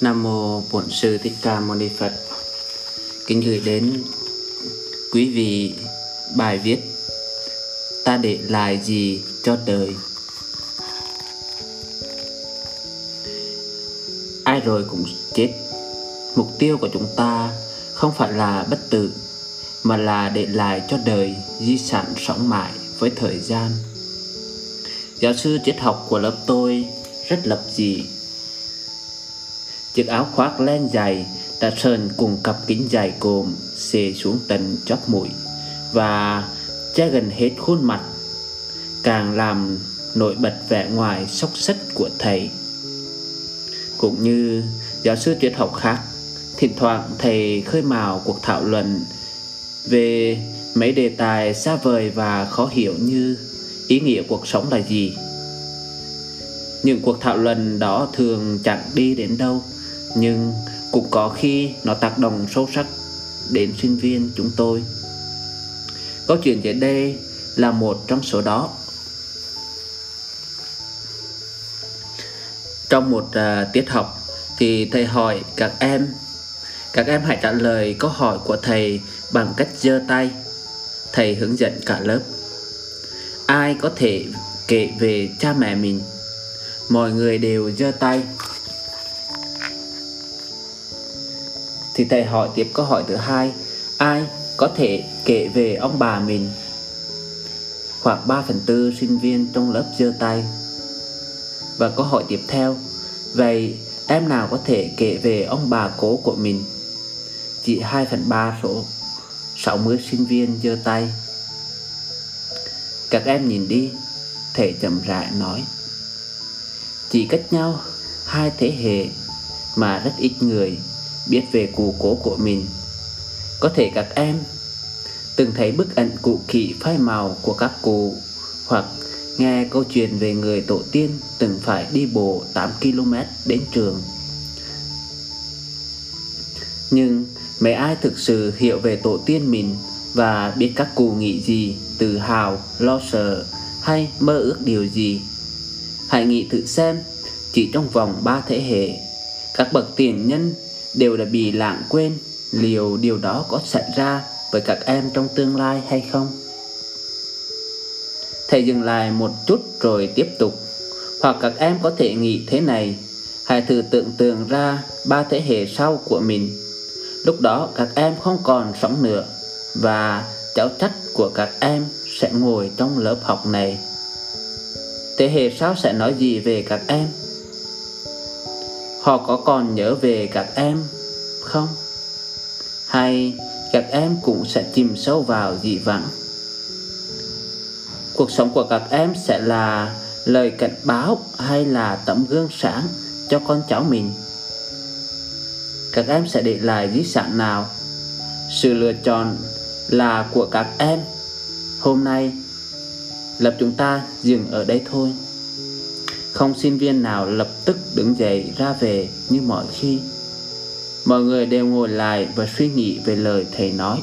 Nam mô Bổn sư Thích Ca Mâu Ni Phật. Kính gửi đến quý vị bài viết Ta để lại gì cho đời. Ai rồi cũng chết. Mục tiêu của chúng ta không phải là bất tử, mà là để lại cho đời di sản sống mãi với thời gian. Giáo sư triết học của lớp tôi rất lập dị Chiếc áo khoác len dày đã sờn cùng cặp kính dài cồm xê xuống tận chóp mũi. Và che gần hết khuôn mặt, càng làm nổi bật vẻ ngoài sốc xích của thầy. Cũng như giáo sư triết học khác, thỉnh thoảng thầy khơi mào cuộc thảo luận về mấy đề tài xa vời và khó hiểu như ý nghĩa cuộc sống là gì. Những cuộc thảo luận đó thường chẳng đi đến đâu nhưng cũng có khi nó tác động sâu sắc đến sinh viên chúng tôi. Câu chuyện dưới đây là một trong số đó. Trong một uh, tiết học thì thầy hỏi các em các em hãy trả lời câu hỏi của thầy bằng cách giơ tay. Thầy hướng dẫn cả lớp. Ai có thể kể về cha mẹ mình? Mọi người đều giơ tay. Thì thầy hỏi tiếp câu hỏi thứ hai, ai có thể kể về ông bà mình? Khoảng 3 phần tư sinh viên trong lớp giơ tay. Và câu hỏi tiếp theo, vậy em nào có thể kể về ông bà cố của mình? Chỉ 2 phần 3 số 60 sinh viên giơ tay. Các em nhìn đi, thầy chậm rãi nói, chỉ cách nhau hai thế hệ mà rất ít người biết về cụ cố của mình. Có thể các em từng thấy bức ảnh cụ kỵ phai màu của các cụ hoặc nghe câu chuyện về người tổ tiên từng phải đi bộ 8 km đến trường. Nhưng mấy ai thực sự hiểu về tổ tiên mình và biết các cụ nghĩ gì, tự hào, lo sợ hay mơ ước điều gì? Hãy nghĩ thử xem, chỉ trong vòng 3 thế hệ, các bậc tiền nhân đều đã bị lãng quên liệu điều đó có xảy ra với các em trong tương lai hay không. Thầy dừng lại một chút rồi tiếp tục. Hoặc các em có thể nghĩ thế này, hãy thử tưởng tượng ra ba thế hệ sau của mình. Lúc đó các em không còn sống nữa và cháu trách của các em sẽ ngồi trong lớp học này. Thế hệ sau sẽ nói gì về các em? Họ có còn nhớ về các em không? Hay các em cũng sẽ chìm sâu vào dị vãng? Cuộc sống của các em sẽ là lời cảnh báo hay là tấm gương sáng cho con cháu mình? Các em sẽ để lại di sản nào? Sự lựa chọn là của các em. Hôm nay, lập chúng ta dừng ở đây thôi. Không sinh viên nào lập tức đứng dậy ra về như mọi khi. Mọi người đều ngồi lại và suy nghĩ về lời thầy nói.